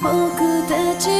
僕たち